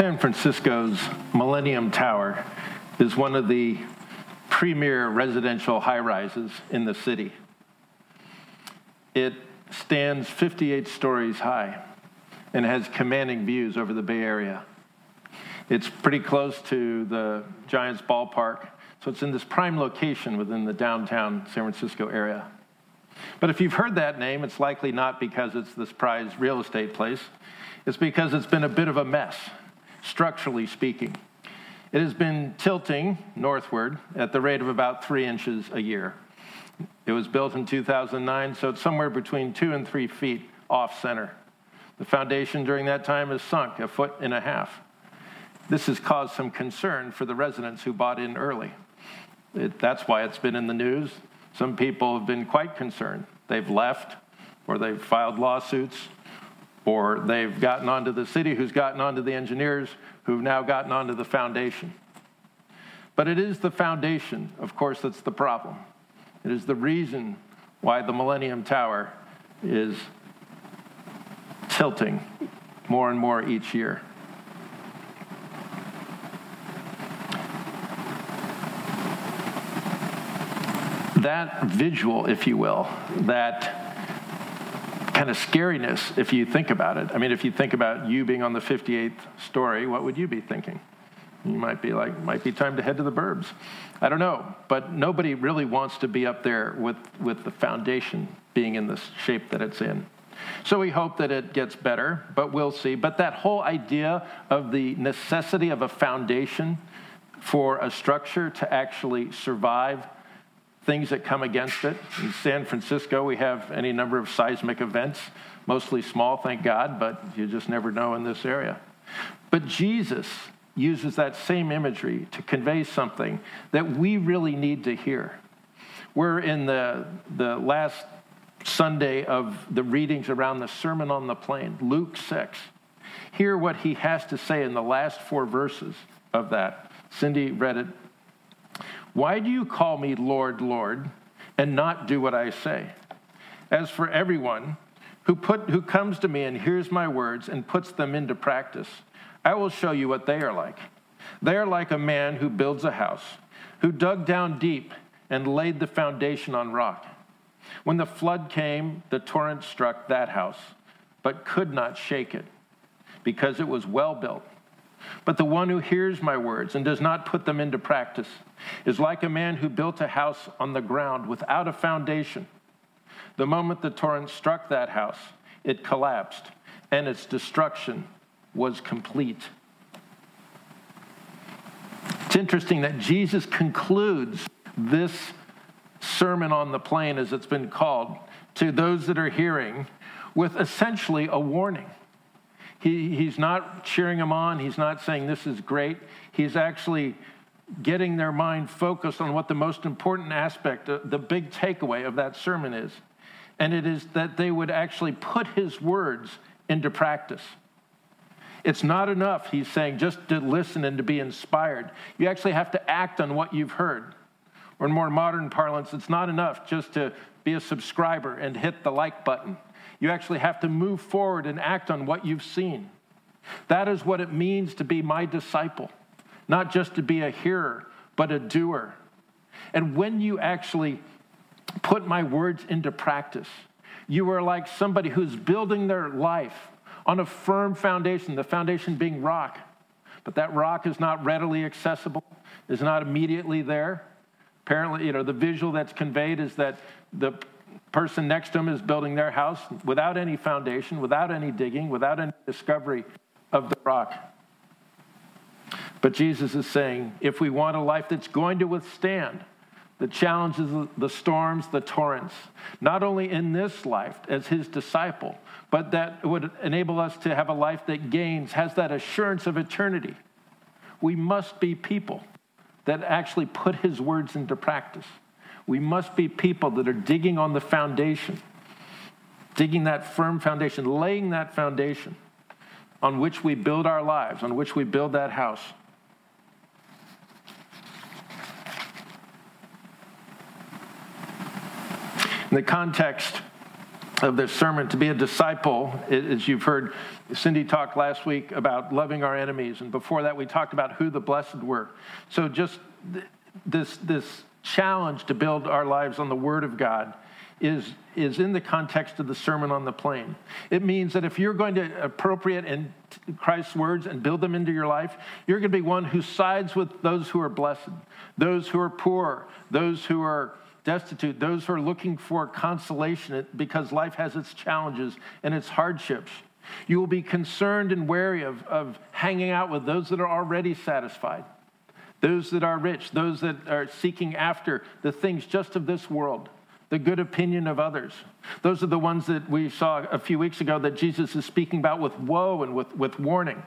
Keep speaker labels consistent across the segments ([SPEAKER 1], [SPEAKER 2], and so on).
[SPEAKER 1] San Francisco's Millennium Tower is one of the premier residential high rises in the city. It stands 58 stories high and has commanding views over the Bay Area. It's pretty close to the Giants ballpark, so it's in this prime location within the downtown San Francisco area. But if you've heard that name, it's likely not because it's this prized real estate place. It's because it's been a bit of a mess structurally speaking. It has been tilting northward at the rate of about three inches a year. It was built in 2009, so it's somewhere between two and three feet off center. The foundation during that time has sunk a foot and a half. This has caused some concern for the residents who bought in early. It, that's why it's been in the news. Some people have been quite concerned. They've left or they've filed lawsuits or they've gotten onto the city who's gotten onto the engineers who've now gotten onto the foundation. But it is the foundation, of course, that's the problem. It is the reason why the Millennium Tower is tilting more and more each year. That visual, if you will, that kind of scariness if you think about it. I mean, if you think about you being on the 58th story, what would you be thinking? You might be like, might be time to head to the burbs. I don't know, but nobody really wants to be up there with, with the foundation being in the shape that it's in. So we hope that it gets better, but we'll see. But that whole idea of the necessity of a foundation for a structure to actually survive things that come against it. In San Francisco, we have any number of seismic events, mostly small, thank God, but you just never know in this area. But Jesus uses that same imagery to convey something that we really need to hear. We're in the, the last Sunday of the readings around the Sermon on the Plain, Luke 6. Hear what he has to say in the last four verses of that. Cindy read it why do you call me Lord, Lord, and not do what I say? As for everyone who, put, who comes to me and hears my words and puts them into practice, I will show you what they are like. They are like a man who builds a house, who dug down deep and laid the foundation on rock. When the flood came, the torrent struck that house, but could not shake it, because it was well built. But the one who hears my words and does not put them into practice is like a man who built a house on the ground without a foundation. The moment the torrent struck that house, it collapsed, and its destruction was complete. It's interesting that Jesus concludes this sermon on the plain, as it's been called, to those that are hearing with essentially a warning. He, he's not cheering them on. He's not saying this is great. He's actually getting their mind focused on what the most important aspect, uh, the big takeaway of that sermon is. And it is that they would actually put his words into practice. It's not enough, he's saying, just to listen and to be inspired. You actually have to act on what you've heard. Or in more modern parlance, it's not enough just to be a subscriber and hit the like button. You actually have to move forward and act on what you've seen. That is what it means to be my disciple, not just to be a hearer, but a doer. And when you actually put my words into practice, you are like somebody who's building their life on a firm foundation, the foundation being rock. But that rock is not readily accessible, is not immediately there. Apparently, you know, the visual that's conveyed is that the person next to him is building their house without any foundation, without any digging, without any discovery of the rock. But Jesus is saying if we want a life that's going to withstand the challenges, the storms, the torrents, not only in this life as his disciple, but that would enable us to have a life that gains, has that assurance of eternity, we must be people that actually put his words into practice. We must be people that are digging on the foundation digging that firm foundation, laying that foundation on which we build our lives, on which we build that house. In the context of this sermon, to be a disciple, as you've heard Cindy talk last week about loving our enemies, and before that we talked about who the blessed were. So just this, this challenge to build our lives on the Word of God is, is in the context of the Sermon on the Plain. It means that if you're going to appropriate in Christ's words and build them into your life, you're going to be one who sides with those who are blessed, those who are poor, those who are destitute, those who are looking for consolation because life has its challenges and its hardships. You will be concerned and wary of, of hanging out with those that are already satisfied, those that are rich, those that are seeking after the things just of this world the good opinion of others. Those are the ones that we saw a few weeks ago that Jesus is speaking about with woe and with, with warning.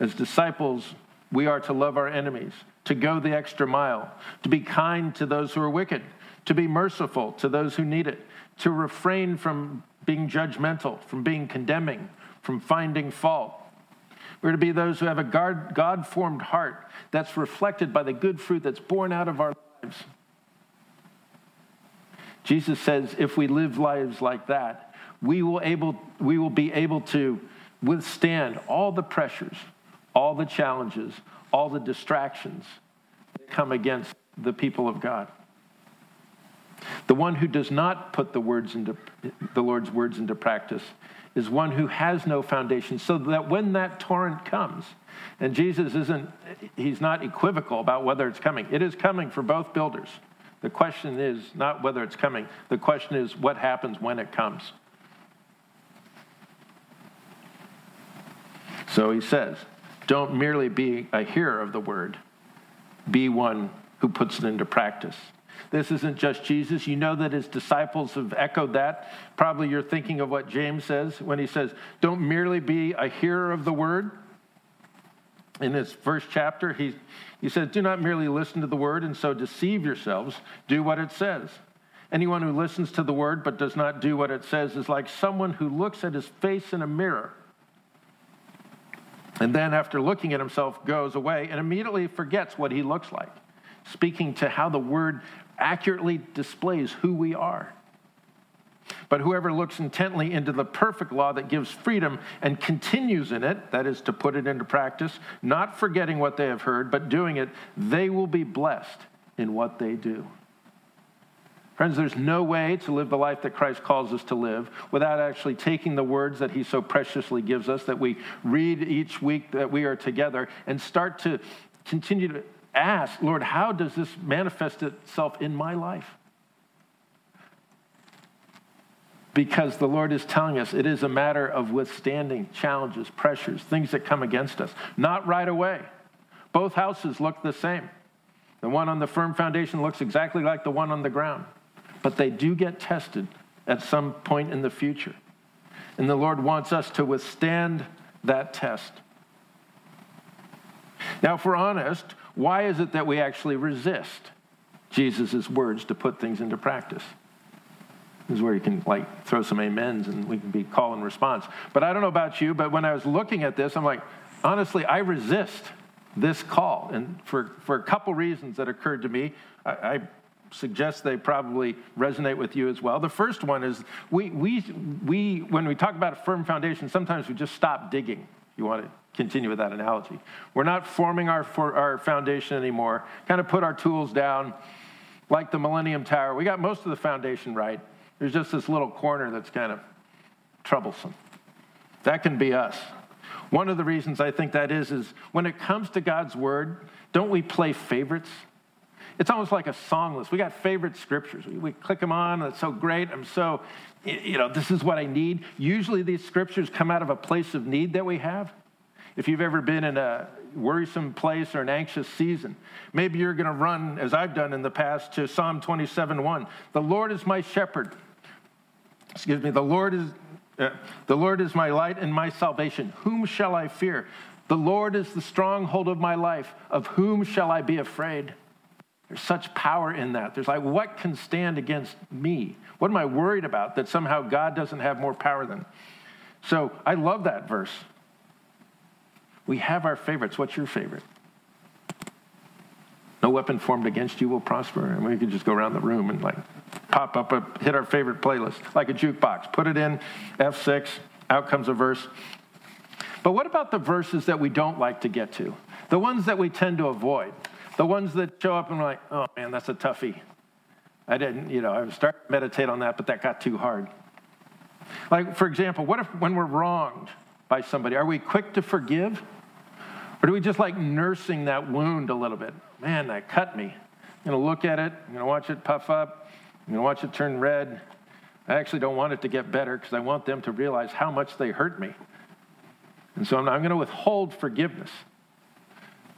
[SPEAKER 1] As disciples, we are to love our enemies, to go the extra mile, to be kind to those who are wicked, to be merciful to those who need it, to refrain from being judgmental, from being condemning, from finding fault. We're to be those who have a God formed heart that's reflected by the good fruit that's born out of our lives. Jesus says if we live lives like that, we will, able, we will be able to withstand all the pressures, all the challenges, all the distractions that come against the people of God. The one who does not put the words into the Lord's words into practice is one who has no foundation, so that when that torrent comes, and Jesus isn't, he's not equivocal about whether it's coming. It is coming for both builders. The question is not whether it's coming, the question is what happens when it comes. So he says, don't merely be a hearer of the word, be one who puts it into practice. This isn't just Jesus. You know that his disciples have echoed that. Probably you're thinking of what James says when he says, Don't merely be a hearer of the word, in his first chapter, he, he says, Do not merely listen to the word and so deceive yourselves, do what it says. Anyone who listens to the word but does not do what it says is like someone who looks at his face in a mirror and then, after looking at himself, goes away and immediately forgets what he looks like, speaking to how the word accurately displays who we are. But whoever looks intently into the perfect law that gives freedom and continues in it, that is to put it into practice, not forgetting what they have heard, but doing it, they will be blessed in what they do. Friends, there's no way to live the life that Christ calls us to live without actually taking the words that He so preciously gives us, that we read each week that we are together, and start to continue to ask, Lord, how does this manifest itself in my life? because the Lord is telling us it is a matter of withstanding challenges, pressures, things that come against us. Not right away. Both houses look the same. The one on the firm foundation looks exactly like the one on the ground, but they do get tested at some point in the future. And the Lord wants us to withstand that test. Now, if we're honest, why is it that we actually resist Jesus' words to put things into practice? This is where you can like throw some amens and we can be call and response. But I don't know about you, but when I was looking at this, I'm like, honestly, I resist this call. And for, for a couple reasons that occurred to me, I, I suggest they probably resonate with you as well. The first one is we, we, we, when we talk about a firm foundation, sometimes we just stop digging. You want to continue with that analogy. We're not forming our, for our foundation anymore, kind of put our tools down like the Millennium Tower. We got most of the foundation right. There's just this little corner that's kind of troublesome. That can be us. One of the reasons I think that is, is when it comes to God's word, don't we play favorites? It's almost like a song list. We got favorite scriptures. We, we click them on, it's so great. I'm so, you know, this is what I need. Usually these scriptures come out of a place of need that we have. If you've ever been in a worrisome place or an anxious season, maybe you're going to run, as I've done in the past, to Psalm 27 1. The Lord is my shepherd excuse me, the Lord is uh, the Lord is my light and my salvation. Whom shall I fear? The Lord is the stronghold of my life. Of whom shall I be afraid? There's such power in that. There's like, what can stand against me? What am I worried about that somehow God doesn't have more power than? So I love that verse. We have our favorites. What's your favorite? No weapon formed against you will prosper. And we could just go around the room and like pop up, a, hit our favorite playlist, like a jukebox. Put it in F6, out comes a verse. But what about the verses that we don't like to get to? The ones that we tend to avoid? The ones that show up and like, oh man, that's a toughie. I didn't, you know, I was starting to meditate on that, but that got too hard. Like, for example, what if when we're wronged by somebody, are we quick to forgive? Or do we just like nursing that wound a little bit? Man, that cut me. I'm to look at it, I'm to watch it puff up, I'm to watch it turn red. I actually don't want it to get better because I want them to realize how much they hurt me. And so I'm, I'm to withhold forgiveness.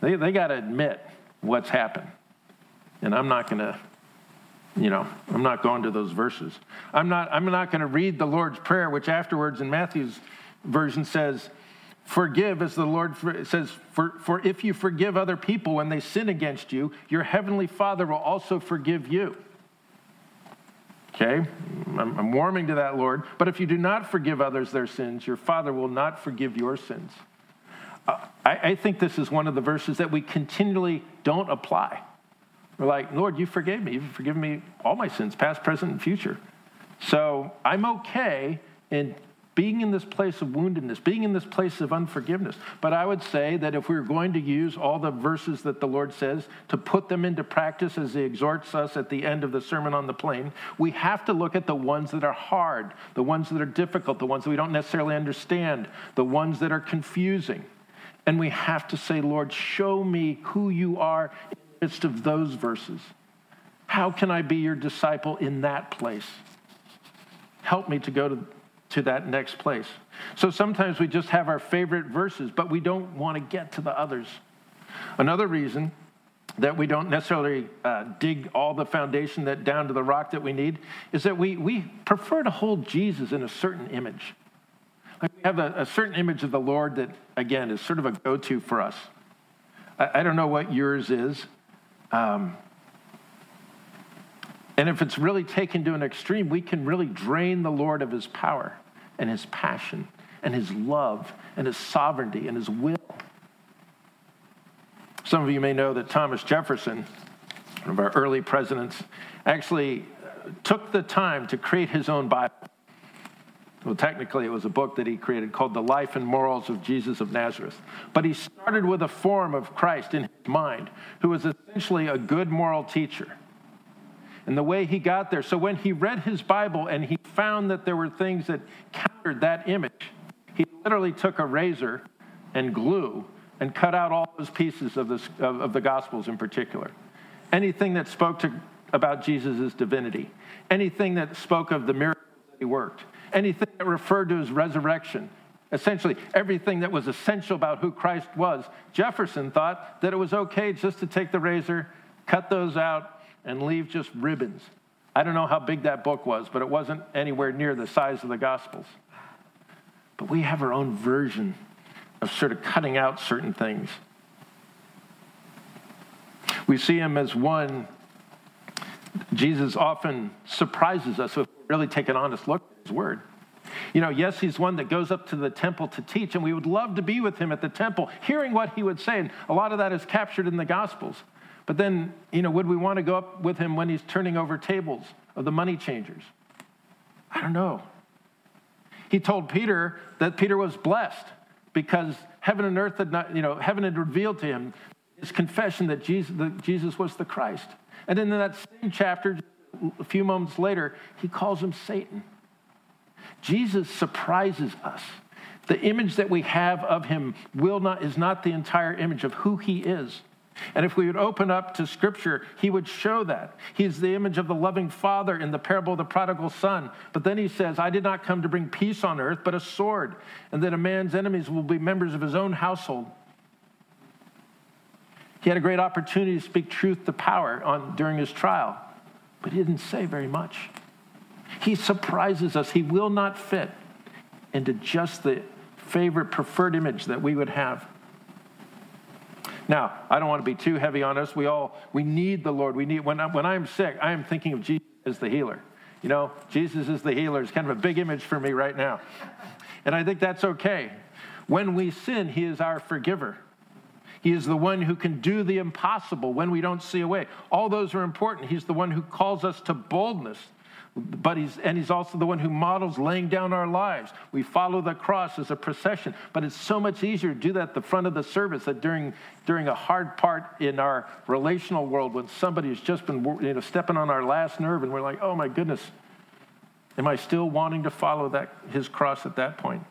[SPEAKER 1] They, they got to admit what's happened. And I'm not going to, you know, I'm not going to those verses. I'm not, I'm not going to read the Lord's Prayer, which afterwards in Matthew's version says, Forgive, as the Lord says, for, for if you forgive other people when they sin against you, your heavenly Father will also forgive you. Okay? I'm, I'm warming to that, Lord. But if you do not forgive others their sins, your Father will not forgive your sins. I, I think this is one of the verses that we continually don't apply. We're like, Lord, you forgave me. You've forgiven me all my sins, past, present, and future. So I'm okay in being in this place of woundedness, being in this place of unforgiveness. But I would say that if we are going to use all the verses that the Lord says to put them into practice as He exhorts us at the end of the Sermon on the Plain, we have to look at the ones that are hard, the ones that are difficult, the ones that we don't necessarily understand, the ones that are confusing. And we have to say, Lord, show me who you are in the midst of those verses. How can I be your disciple in that place? Help me to go to to that next place. So sometimes we just have our favorite verses, but we don't want to get to the others. Another reason that we don't necessarily uh, dig all the foundation that down to the rock that we need is that we, we prefer to hold Jesus in a certain image. Like we have a, a certain image of the Lord that, again, is sort of a go to for us. I, I, don't know what yours is. Um, and if it's really taken to an extreme, we can really drain the Lord of his power and his passion and his love and his sovereignty and his will. Some of you may know that Thomas Jefferson, one of our early presidents, actually took the time to create his own Bible. Well, technically, it was a book that he created called The Life and Morals of Jesus of Nazareth. But he started with a form of Christ in his mind, who was essentially a good moral teacher and the way he got there. So when he read his Bible and he found that there were things that countered that image, he literally took a razor and glue and cut out all those pieces of, this, of, of the Gospels in particular. Anything that spoke to, about Jesus' divinity, anything that spoke of the miracles that he worked, anything that referred to his resurrection, essentially everything that was essential about who Christ was. Jefferson thought that it was okay just to take the razor, cut those out, and leave just ribbons. I don't know how big that book was, but it wasn't anywhere near the size of the Gospels. But we have our own version of sort of cutting out certain things. We see him as one, Jesus often surprises us if we really take an honest look at his word. You know, yes, he's one that goes up to the temple to teach, and we would love to be with him at the temple, hearing what he would say. And a lot of that is captured in the Gospels. But then, you know, would we want to go up with him when he's turning over tables of the money changers? I don't know. He told Peter that Peter was blessed because heaven and earth had not, you know, heaven had revealed to him his confession that Jesus, that Jesus was the Christ. And then in that same chapter, a few moments later, he calls him Satan. Jesus surprises us. The image that we have of him will not, is not the entire image of who he is. And if we would open up to Scripture, he would show that. He's the image of the loving Father in the parable of the prodigal son. But then he says, I did not come to bring peace on earth, but a sword, and that a man's enemies will be members of his own household. He had a great opportunity to speak truth to power on, during his trial, but he didn't say very much. He surprises us. He will not fit into just the favorite preferred image that we would have. Now, I don't want to be too heavy on us. We all, we need the Lord. We need, when, I, when I'm sick, I am thinking of Jesus as the healer. You know, Jesus is the healer. It's kind of a big image for me right now. And I think that's okay. When we sin, He is our forgiver. He is the one who can do the impossible when we don't see a way. All those are important. He's the one who calls us to boldness but he's and he's also the one who models laying down our lives we follow the cross as a procession but it's so much easier to do that at the front of the service that during during a hard part in our relational world when somebody has just been you know stepping on our last nerve and we're like oh my goodness am i still wanting to follow that his cross at that point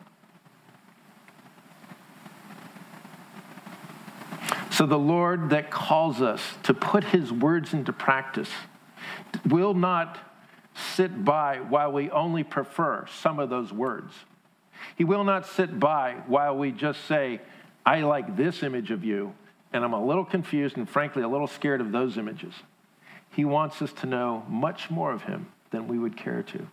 [SPEAKER 1] so the lord that calls us to put his words into practice will not sit by while we only prefer some of those words. He will not sit by while we just say, I like this image of you, and I'm a little confused and frankly a little scared of those images. He wants us to know much more of him than we would care to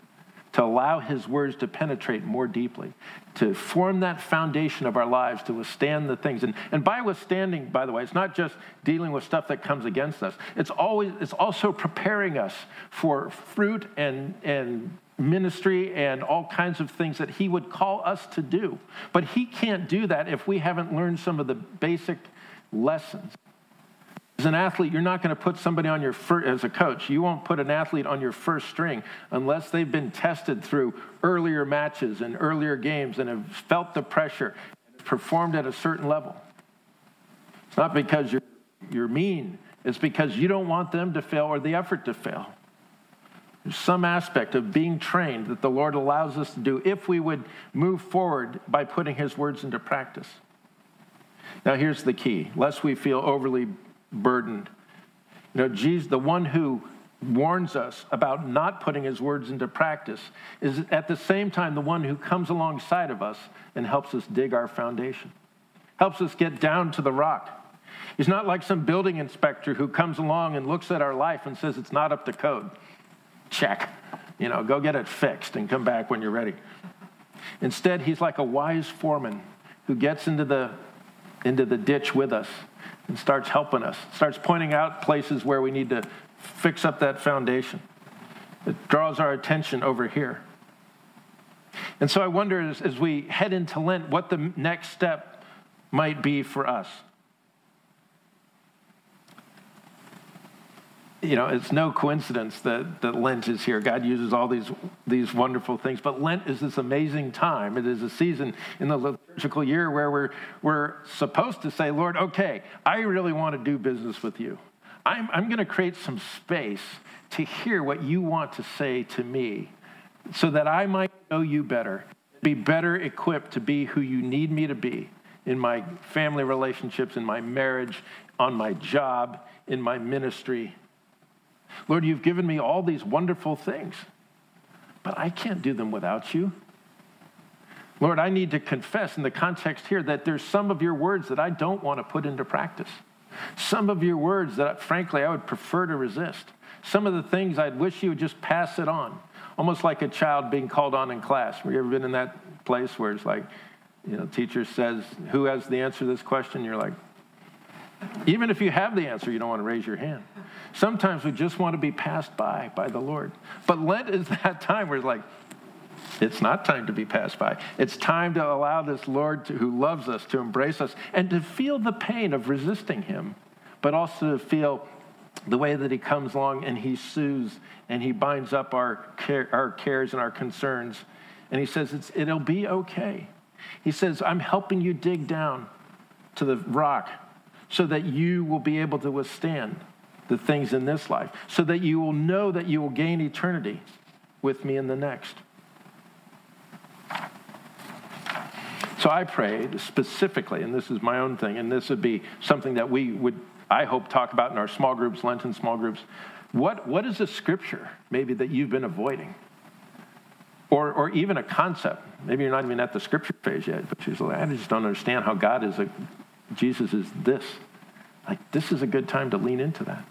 [SPEAKER 1] to allow his words to penetrate more deeply, to form that foundation of our lives to withstand the things. And, and by withstanding, by the way, it's not just dealing with stuff that comes against us. It's always it's also preparing us for fruit and and ministry and all kinds of things that he would call us to do. But he can't do that if we haven't learned some of the basic lessons as an athlete, you're not going to put somebody on your first, as a coach, you won't put an athlete on your first string unless they've been tested through earlier matches and earlier games and have felt the pressure, and performed at a certain level. It's not because you're, you're mean, it's because you don't want them to fail or the effort to fail. There's some aspect of being trained that the Lord allows us to do if we would move forward by putting His words into practice. Now, here's the key lest we feel overly burdened. You know, Jesus, the one who warns us about not putting his words into practice, is at the same time the one who comes alongside of us and helps us dig our foundation, helps us get down to the rock. He's not like some building inspector who comes along and looks at our life and says it's not up to code. Check. You know, go get it fixed and come back when you're ready. Instead, he's like a wise foreman who gets into the, into the ditch with us and starts helping us, starts pointing out places where we need to fix up that foundation. It draws our attention over here. And so I wonder as, as we head into Lent what the next step might be for us. You know, it's no coincidence that, that Lent is here. God uses all these, these wonderful things. But Lent is this amazing time. It is a season in the liturgical year where we're, we're supposed to say, Lord, okay, I really want to do business with you. I'm, I'm going to create some space to hear what you want to say to me so that I might know you better, be better equipped to be who you need me to be in my family relationships, in my marriage, on my job, in my ministry Lord, you've given me all these wonderful things, but I can't do them without you. Lord, I need to confess in the context here that there's some of your words that I don't want to put into practice. Some of your words that, frankly, I would prefer to resist. Some of the things I'd wish you would just pass it on, almost like a child being called on in class. Have you ever been in that place where it's like, you know, teacher says, Who has the answer to this question? You're like, even if you have the answer, you don't want to raise your hand. Sometimes we just want to be passed by by the Lord. But Lent is that time where it's like, it's not time to be passed by. It's time to allow this Lord to, who loves us to embrace us and to feel the pain of resisting Him, but also to feel the way that He comes along and He soothes and He binds up our, care, our cares and our concerns. And He says, it'll be okay. He says, I'm helping you dig down to the rock so that you will be able to withstand the things in this life, so that you will know that you will gain eternity with me in the next. So I prayed specifically, and this is my own thing, and this would be something that we would, I hope, talk about in our small groups, Lenten small groups. What, what is a scripture maybe that you've been avoiding? Or, or even a concept. Maybe you're not even at the scripture phase yet, but you're like, I just don't understand how God is a Jesus is this. Like, this is a good time to lean into that.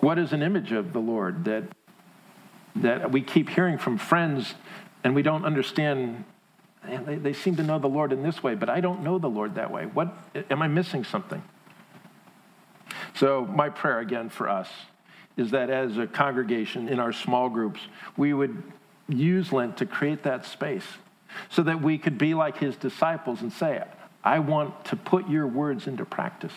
[SPEAKER 1] What is an image of the Lord that, that we keep hearing from friends and we don't understand? They, they seem to know the Lord in this way, but I don't know the Lord that way. What am I missing something? So, my prayer again for us is that as a congregation in our small groups, we would use Lent to create that space so that we could be like his disciples and say, I want to put your words into practice,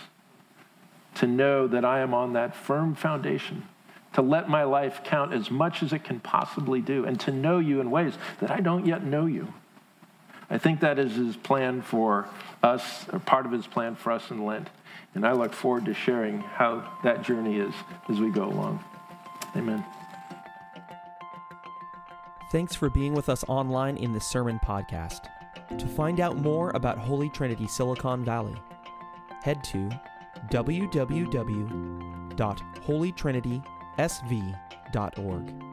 [SPEAKER 1] to know that I am on that firm foundation, to let my life count as much as it can possibly do, and to know you in ways that I don't yet know you. I think that is his plan for us, or part of his plan for us in Lent. And I look forward to sharing how that journey is as we go along. Amen.
[SPEAKER 2] Thanks for being with us online in the Sermon Podcast. To find out more about Holy Trinity Silicon Valley, head to www.holytrinitysv.org.